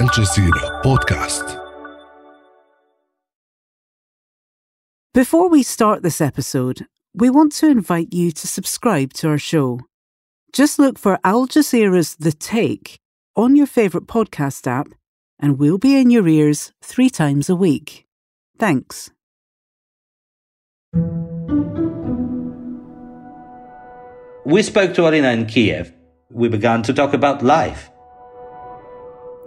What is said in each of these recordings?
الجزيرة بودكاست Before we start this episode, we want to invite you to subscribe to our show. Just look for Al Jazeera's The Take on your favourite podcast app, and we'll be in your ears three times a week. Thanks. We spoke to Alina in Kiev. We began to talk about life.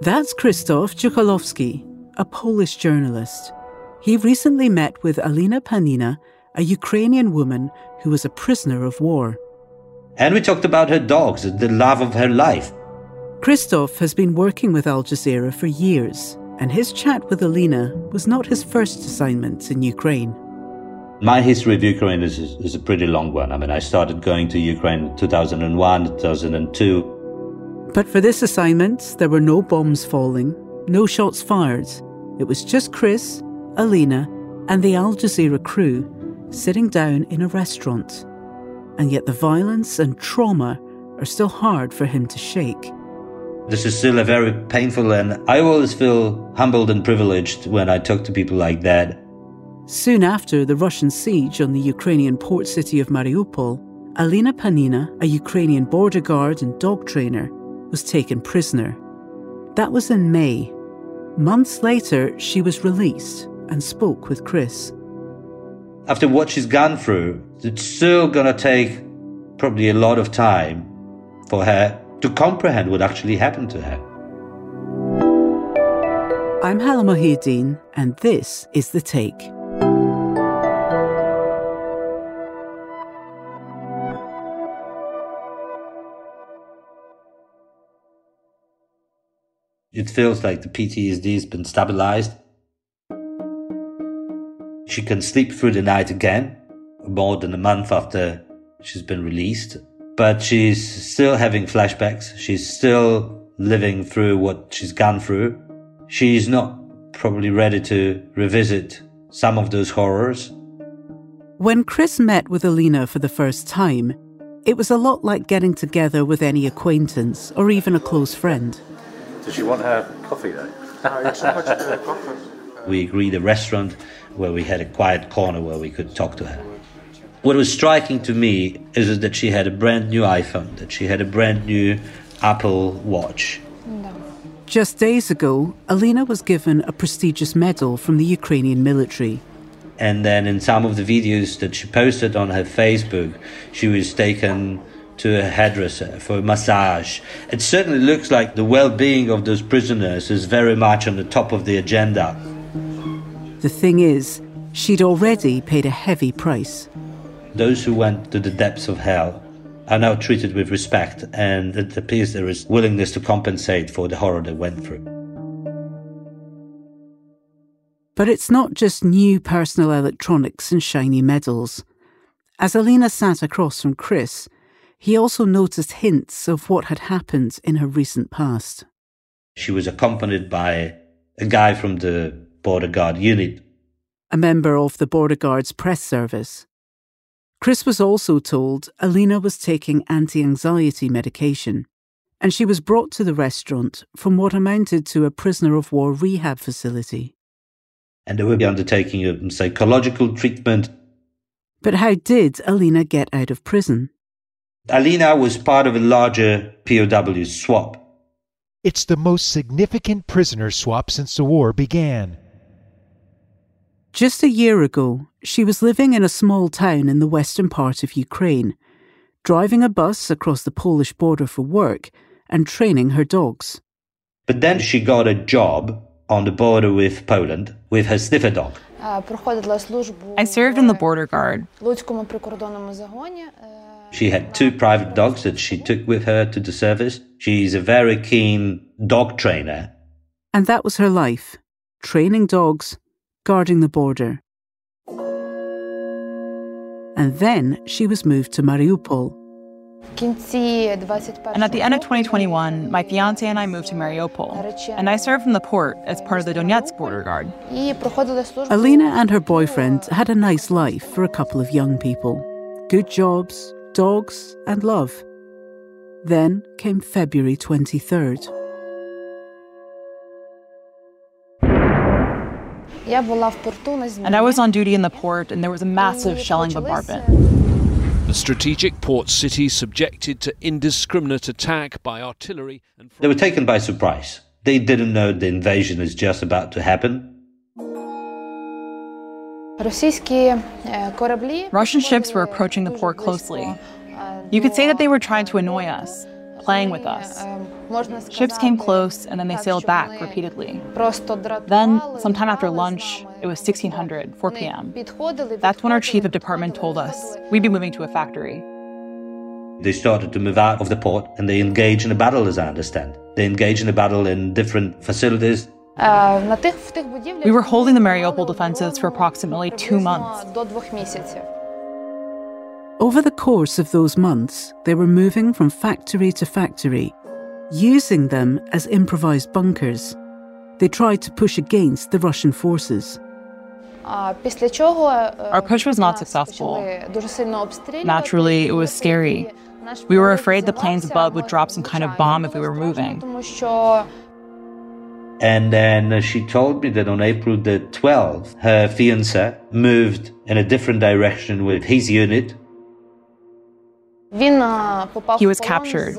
that's Krzysztof Ciuchalowski, a Polish journalist. He recently met with Alina Panina, a Ukrainian woman who was a prisoner of war. And we talked about her dogs, the love of her life. Krzysztof has been working with Al Jazeera for years, and his chat with Alina was not his first assignment in Ukraine. My history of Ukraine is, is a pretty long one. I mean, I started going to Ukraine in 2001, 2002. But for this assignment, there were no bombs falling, no shots fired. It was just Chris, Alina, and the Al Jazeera crew sitting down in a restaurant. And yet the violence and trauma are still hard for him to shake. This is still a very painful, and I always feel humbled and privileged when I talk to people like that. Soon after the Russian siege on the Ukrainian port city of Mariupol, Alina Panina, a Ukrainian border guard and dog trainer, was taken prisoner. That was in May. Months later, she was released and spoke with Chris. After what she's gone through, it's still going to take probably a lot of time for her to comprehend what actually happened to her. I'm Hala Mohieddin, and this is The Take. It feels like the PTSD has been stabilized. She can sleep through the night again, more than a month after she's been released. But she's still having flashbacks. She's still living through what she's gone through. She's not probably ready to revisit some of those horrors. When Chris met with Alina for the first time, it was a lot like getting together with any acquaintance or even a close friend. Does she want her coffee though? We agreed a restaurant where we had a quiet corner where we could talk to her. What was striking to me is that she had a brand new iPhone, that she had a brand new Apple Watch. Just days ago, Alina was given a prestigious medal from the Ukrainian military. And then in some of the videos that she posted on her Facebook, she was taken to a hairdresser for a massage. It certainly looks like the well being of those prisoners is very much on the top of the agenda. The thing is, she'd already paid a heavy price. Those who went to the depths of hell are now treated with respect, and it appears there is willingness to compensate for the horror they went through. But it's not just new personal electronics and shiny medals. As Alina sat across from Chris, he also noticed hints of what had happened in her recent past. She was accompanied by a guy from the border guard unit. A member of the Border Guard's press service. Chris was also told Alina was taking anti anxiety medication, and she was brought to the restaurant from what amounted to a prisoner of war rehab facility. And they were undertaking a psychological treatment. But how did Alina get out of prison? Alina was part of a larger POW swap. It's the most significant prisoner swap since the war began. Just a year ago, she was living in a small town in the western part of Ukraine, driving a bus across the Polish border for work and training her dogs. But then she got a job on the border with Poland with her sniffer dog. I served in the border guard. She had two private dogs that she took with her to the service. She's a very keen dog trainer. And that was her life training dogs, guarding the border. And then she was moved to Mariupol. And at the end of 2021, my fiance and I moved to Mariupol, and I served in the port as part of the Donetsk border guard. Alina and her boyfriend had a nice life for a couple of young people. Good jobs, dogs, and love. Then came February 23rd. And I was on duty in the port, and there was a massive shelling bombardment. The strategic port city subjected to indiscriminate attack by artillery and. They were taken by surprise. They didn't know the invasion is just about to happen. Russian ships were approaching the port closely. You could say that they were trying to annoy us, playing with us. Ships came close and then they sailed back repeatedly. Then, sometime after lunch, it was 1600, 4 p.m. That's when our chief of department told us we'd be moving to a factory. They started to move out of the port and they engage in a battle, as I understand. They engage in a battle in different facilities. We were holding the Mariupol defenses for approximately two months. Over the course of those months, they were moving from factory to factory, using them as improvised bunkers. They tried to push against the Russian forces. Our push was not successful. Naturally, it was scary. We were afraid the planes above would drop some kind of bomb if we were moving. And then she told me that on April the 12th, her fiance moved in a different direction with his unit. He was captured.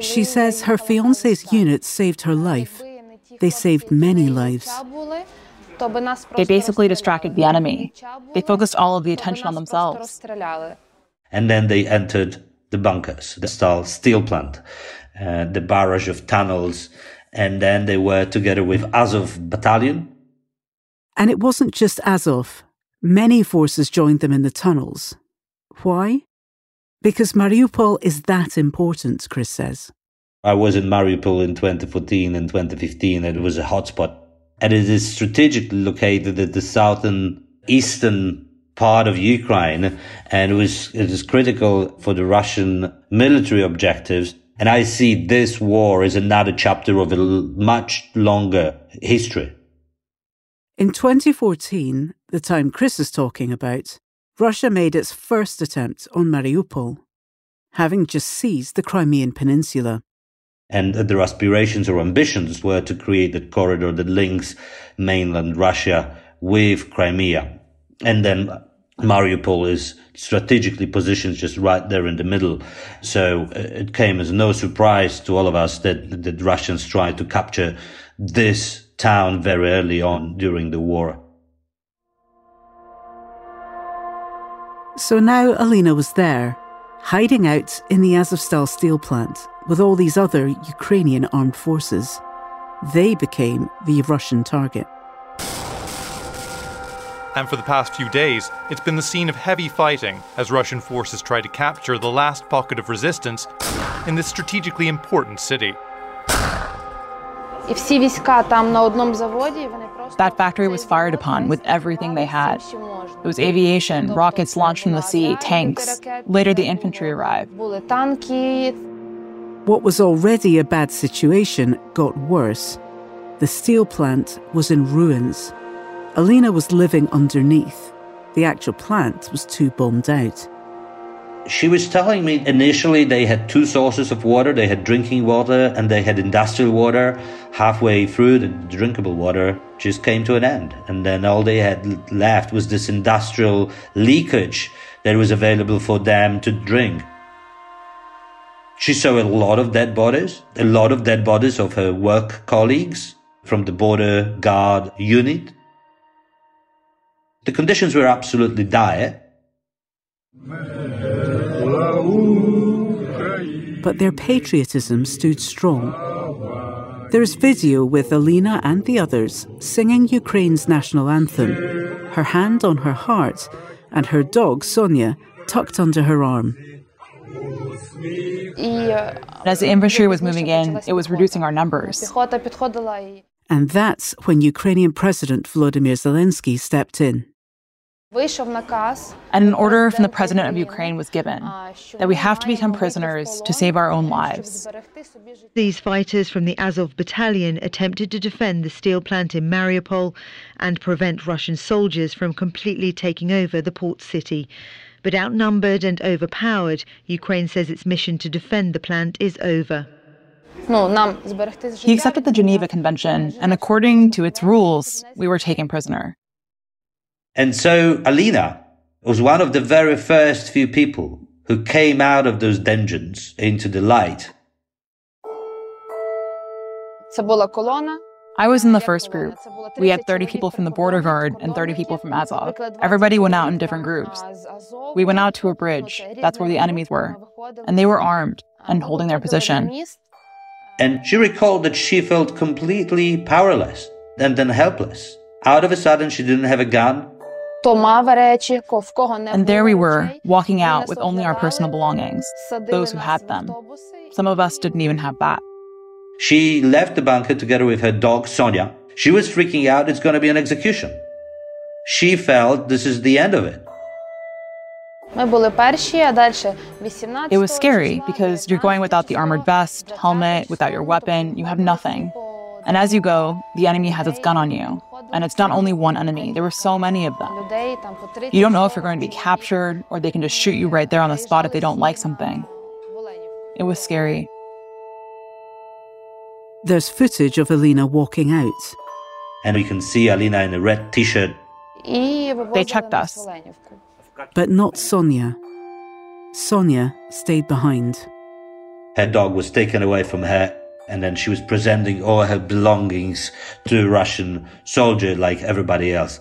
She says her fiance's unit saved her life. They saved many lives. They basically distracted the enemy. They focused all of the attention on themselves. And then they entered the bunkers, the steel plant uh, the barrage of tunnels. And then they were together with Azov battalion. And it wasn't just Azov. Many forces joined them in the tunnels. Why? Because Mariupol is that important, Chris says. I was in Mariupol in 2014 and 2015. and It was a hotspot. And it is strategically located at the southern eastern part of Ukraine. And it was, it is critical for the Russian military objectives. And I see this war as another chapter of a much longer history. In 2014, the time Chris is talking about, Russia made its first attempt on Mariupol, having just seized the Crimean Peninsula. And their aspirations or ambitions were to create a corridor that links mainland Russia with Crimea. And then Mariupol is strategically positioned just right there in the middle. So uh, it came as no surprise to all of us that the Russians tried to capture this town very early on during the war. So now Alina was there, hiding out in the Azovstal steel plant with all these other Ukrainian armed forces. They became the Russian target and for the past few days, it's been the scene of heavy fighting as Russian forces try to capture the last pocket of resistance in this strategically important city. That factory was fired upon with everything they had. It was aviation, rockets launched from the sea, tanks. Later, the infantry arrived. What was already a bad situation got worse. The steel plant was in ruins. Alina was living underneath. The actual plant was too bombed out. She was telling me initially they had two sources of water. They had drinking water and they had industrial water. Halfway through, the drinkable water just came to an end. And then all they had left was this industrial leakage that was available for them to drink. She saw a lot of dead bodies, a lot of dead bodies of her work colleagues from the border guard unit. The conditions were absolutely dire. But their patriotism stood strong. There's video with Alina and the others singing Ukraine's national anthem, her hand on her heart, and her dog Sonia tucked under her arm. As the infantry was moving in, it was reducing our numbers. And that's when Ukrainian President Volodymyr Zelensky stepped in. And An order from the president of Ukraine was given that we have to become prisoners to save our own lives. These fighters from the Azov battalion attempted to defend the steel plant in Mariupol and prevent Russian soldiers from completely taking over the port city. But outnumbered and overpowered, Ukraine says its mission to defend the plant is over. He accepted the Geneva Convention, and according to its rules, we were taken prisoner. And so Alina was one of the very first few people who came out of those dungeons into the light. I was in the first group. We had 30 people from the border guard and 30 people from Azov. Everybody went out in different groups. We went out to a bridge. That's where the enemies were. And they were armed and holding their position. And she recalled that she felt completely powerless and then helpless. Out of a sudden, she didn't have a gun. And there we were, walking out with only our personal belongings, those who had them. Some of us didn't even have that. She left the bunker together with her dog Sonia. She was freaking out it's going to be an execution. She felt this is the end of it. It was scary because you're going without the armored vest, helmet, without your weapon, you have nothing. And as you go, the enemy has its gun on you. And it's not only one enemy, there were so many of them. You don't know if you're going to be captured or they can just shoot you right there on the spot if they don't like something. It was scary. There's footage of Alina walking out. And we can see Alina in a red t shirt. They checked us. But not Sonia. Sonia stayed behind. Her dog was taken away from her, and then she was presenting all her belongings to a Russian soldier like everybody else.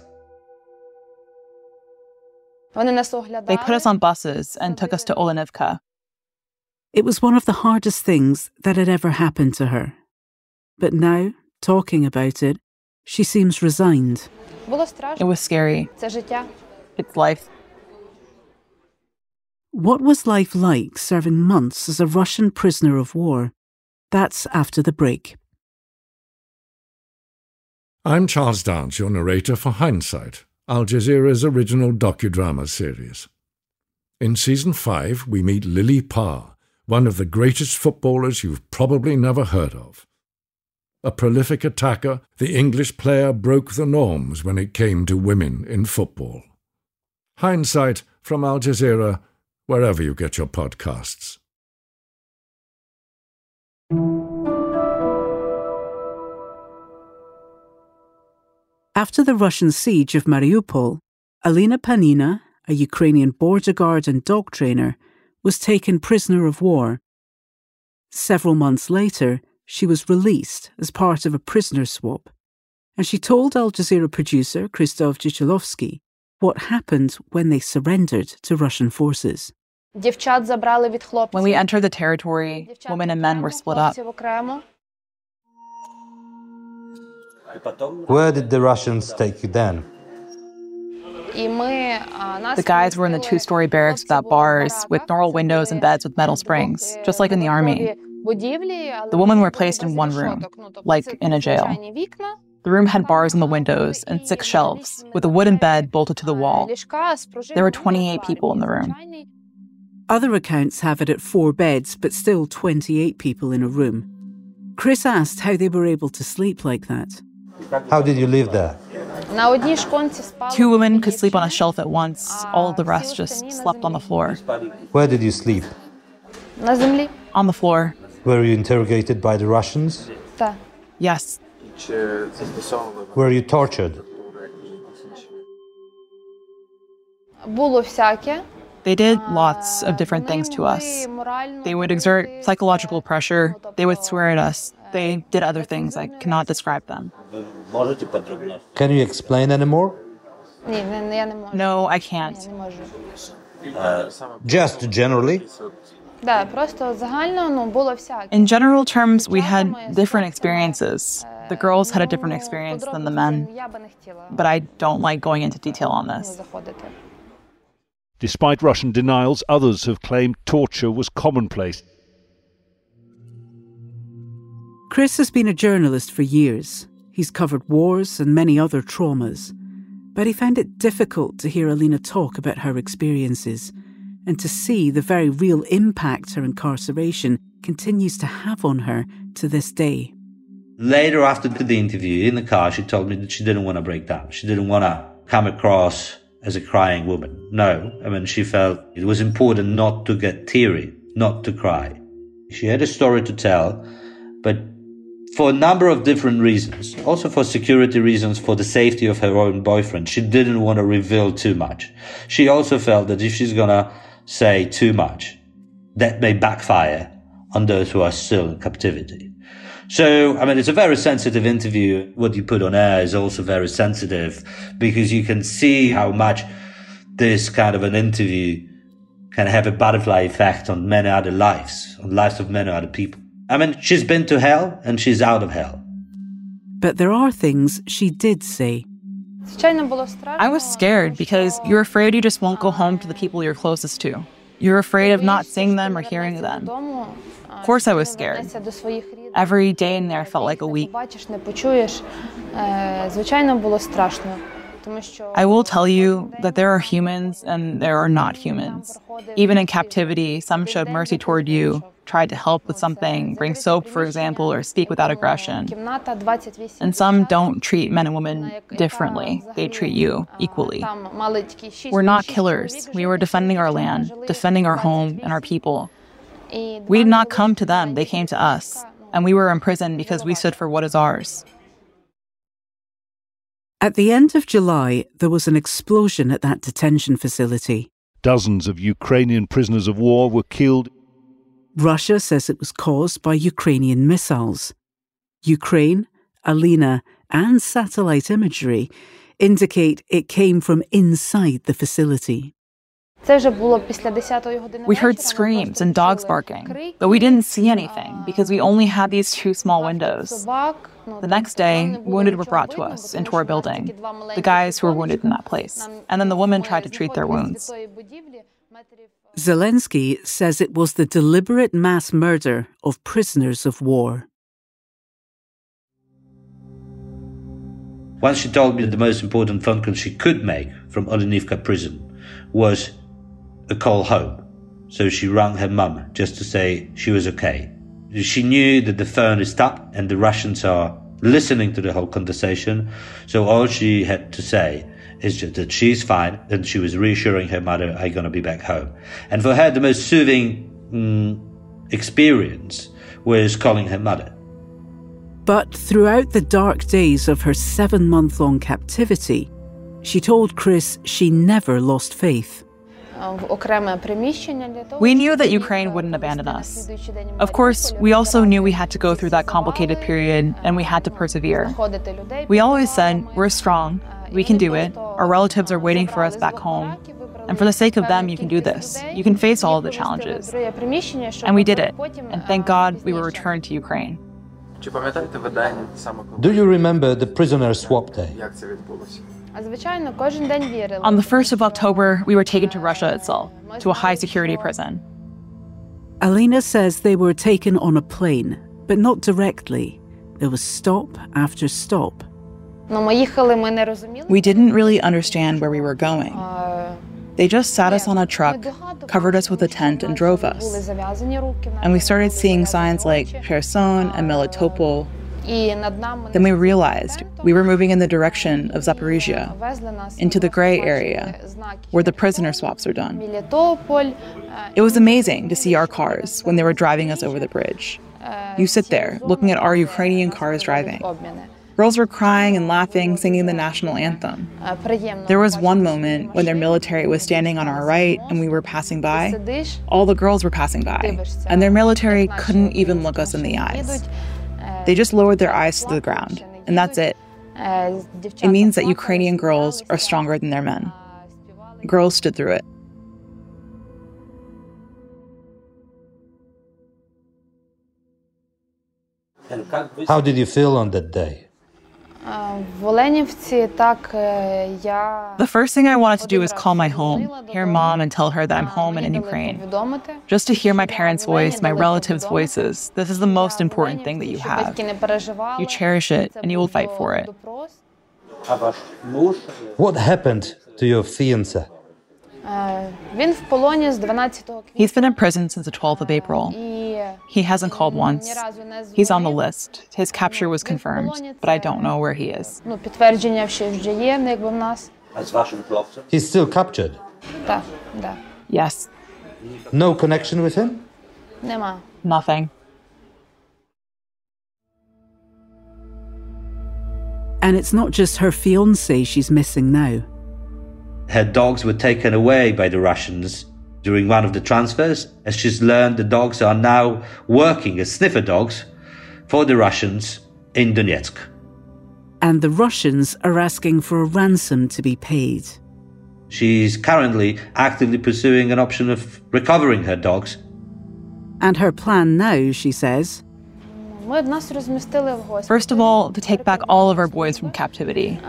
They put us on buses and took us to Olenivka. It was one of the hardest things that had ever happened to her. But now, talking about it, she seems resigned. It was scary. It's life. What was life like serving months as a Russian prisoner of war? That's after the break. I'm Charles Dance, your narrator for Hindsight, Al Jazeera's original docudrama series. In season 5, we meet Lily Parr, one of the greatest footballers you've probably never heard of. A prolific attacker, the English player broke the norms when it came to women in football. Hindsight from Al Jazeera wherever you get your podcasts. After the Russian siege of Mariupol, Alina Panina, a Ukrainian border guard and dog trainer, was taken prisoner of war. Several months later, she was released as part of a prisoner swap, and she told Al Jazeera producer Krzysztof Jichalovsky what happened when they surrendered to Russian forces. When we entered the territory, women and men were split up. Where did the Russians take you then? The guys were in the two story barracks without bars, with normal windows and beds with metal springs, just like in the army. The women were placed in one room, like in a jail. The room had bars in the windows and six shelves, with a wooden bed bolted to the wall. There were 28 people in the room. Other accounts have it at four beds, but still 28 people in a room. Chris asked how they were able to sleep like that. How did you live there? Two women could sleep on a shelf at once, all the rest just slept on the floor. Where did you sleep? On the floor. Were you interrogated by the Russians? Yes. Were you tortured? They did lots of different things to us. They would exert psychological pressure, they would swear at us, they did other things. I cannot describe them. Can you explain any more? No, I can't. Uh, just generally? In general terms, we had different experiences. The girls had a different experience than the men. But I don't like going into detail on this. Despite Russian denials, others have claimed torture was commonplace. Chris has been a journalist for years. He's covered wars and many other traumas. But he found it difficult to hear Alina talk about her experiences and to see the very real impact her incarceration continues to have on her to this day. Later, after the interview in the car, she told me that she didn't want to break down. She didn't want to come across as a crying woman. No, I mean, she felt it was important not to get teary, not to cry. She had a story to tell, But for a number of different reasons, also for security reasons, for the safety of her own boyfriend, she didn't want to reveal too much. She also felt that if she's gonna say too much, that may backfire on those who are still in captivity. So, I mean, it's a very sensitive interview. What you put on air is also very sensitive because you can see how much this kind of an interview can have a butterfly effect on many other lives, on lives of many other people. I mean, she's been to hell and she's out of hell. But there are things she did say. I was scared because you're afraid you just won't go home to the people you're closest to. You're afraid of not seeing them or hearing them. Of course, I was scared. Every day in there felt like a week. I will tell you that there are humans and there are not humans. Even in captivity, some showed mercy toward you, tried to help with something, bring soap, for example, or speak without aggression. And some don't treat men and women differently, they treat you equally. We're not killers. We were defending our land, defending our home and our people. We did not come to them, they came to us. And we were imprisoned because we stood for what is ours. At the end of July, there was an explosion at that detention facility. Dozens of Ukrainian prisoners of war were killed. Russia says it was caused by Ukrainian missiles. Ukraine, Alina, and satellite imagery indicate it came from inside the facility. We heard screams and dogs barking, but we didn't see anything because we only had these two small windows. The next day, wounded were brought to us into our building, the guys who were wounded in that place, and then the women tried to treat their wounds. Zelensky says it was the deliberate mass murder of prisoners of war. Once she told me the most important phone call she could make from Olenivka prison was a call home. So she rang her mum just to say she was okay. She knew that the phone is tapped and the Russians are listening to the whole conversation. So all she had to say is just that she's fine and she was reassuring her mother, I'm going to be back home. And for her, the most soothing mm, experience was calling her mother. But throughout the dark days of her seven month long captivity, she told Chris she never lost faith. We knew that Ukraine wouldn't abandon us. Of course, we also knew we had to go through that complicated period and we had to persevere. We always said, We're strong, we can do it, our relatives are waiting for us back home. And for the sake of them, you can do this. You can face all of the challenges. And we did it. And thank God we were returned to Ukraine. Do you remember the prisoner swap day? On the 1st of October, we were taken to Russia itself, to a high security prison. Alina says they were taken on a plane, but not directly. There was stop after stop. We didn't really understand where we were going. They just sat us on a truck, covered us with a tent, and drove us. And we started seeing signs like Kherson and Melitopol, then we realized we were moving in the direction of Zaporizhia, into the gray area where the prisoner swaps are done. It was amazing to see our cars when they were driving us over the bridge. You sit there looking at our Ukrainian cars driving. Girls were crying and laughing, singing the national anthem. There was one moment when their military was standing on our right and we were passing by. All the girls were passing by, and their military couldn't even look us in the eyes. They just lowered their eyes to the ground, and that's it. It means that Ukrainian girls are stronger than their men. Girls stood through it. How did you feel on that day? The first thing I wanted to do was call my home, hear mom and tell her that I'm home and in Ukraine. Just to hear my parents' voice, my relatives' voices. This is the most important thing that you have. You cherish it and you will fight for it. What happened to your fiancé? He's been in prison since the 12th of April. He hasn't called once. He's on the list. His capture was confirmed, but I don't know where he is. He's still captured? Yes. No connection with him? Nothing. And it's not just her fiance she's missing now. Her dogs were taken away by the Russians during one of the transfers. As she's learned, the dogs are now working as sniffer dogs for the Russians in Donetsk. And the Russians are asking for a ransom to be paid. She's currently actively pursuing an option of recovering her dogs. And her plan now, she says, First of all, to take back all of our boys from captivity.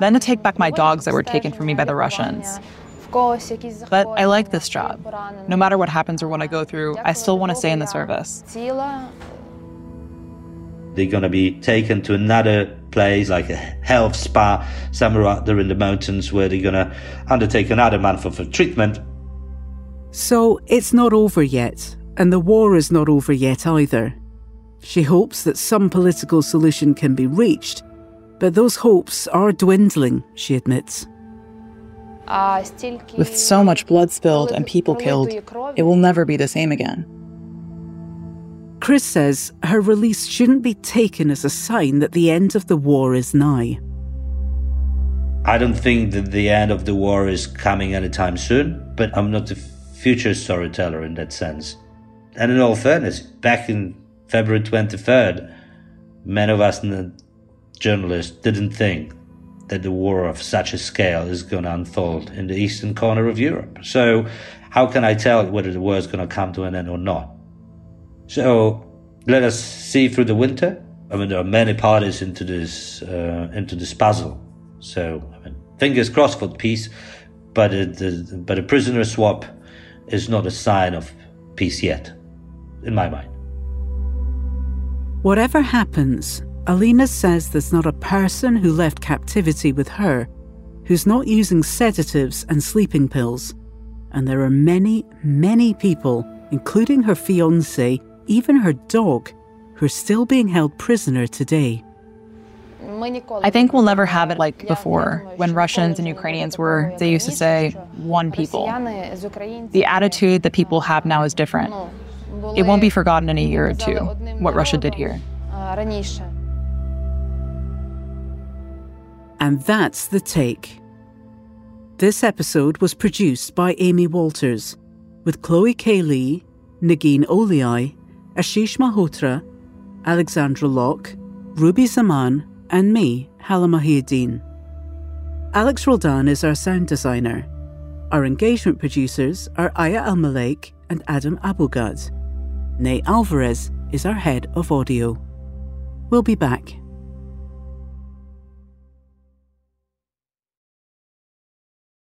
Then to take back my dogs that were taken from me by the Russians. But I like this job. No matter what happens or what I go through, I still want to stay in the service. They're going to be taken to another place, like a health spa, somewhere out there in the mountains, where they're going to undertake another month of treatment. So it's not over yet, and the war is not over yet either. She hopes that some political solution can be reached, but those hopes are dwindling, she admits. With so much blood spilled and people killed, it will never be the same again. Chris says her release shouldn't be taken as a sign that the end of the war is nigh. I don't think that the end of the war is coming anytime soon, but I'm not a future storyteller in that sense. And in all fairness, back in February 23rd, many of us journalists didn't think that the war of such a scale is going to unfold in the eastern corner of Europe. So, how can I tell whether the war is going to come to an end or not? So let us see through the winter. I mean, there are many parties into this uh, into this puzzle. So I mean, fingers crossed for peace, but the, but a prisoner swap is not a sign of peace yet, in my mind. Whatever happens, Alina says there's not a person who left captivity with her who's not using sedatives and sleeping pills. And there are many, many people, including her fiance, even her dog, who are still being held prisoner today. I think we'll never have it like before, when Russians and Ukrainians were, they used to say, one people. The attitude that people have now is different. It won't be forgotten in a year or two, what Russia did here. And that's the take. This episode was produced by Amy Walters, with Chloe K. Li, Negin Owliaei, Ashish Malhotra, Alexandra Locke, Ruby Zaman, and me, Hala Mohieddin. Alex Roldan is our sound designer. Our engagement producers are Aya Elmileik and Adam Abou-Gad. Ney Alvarez is our head of audio. We'll be back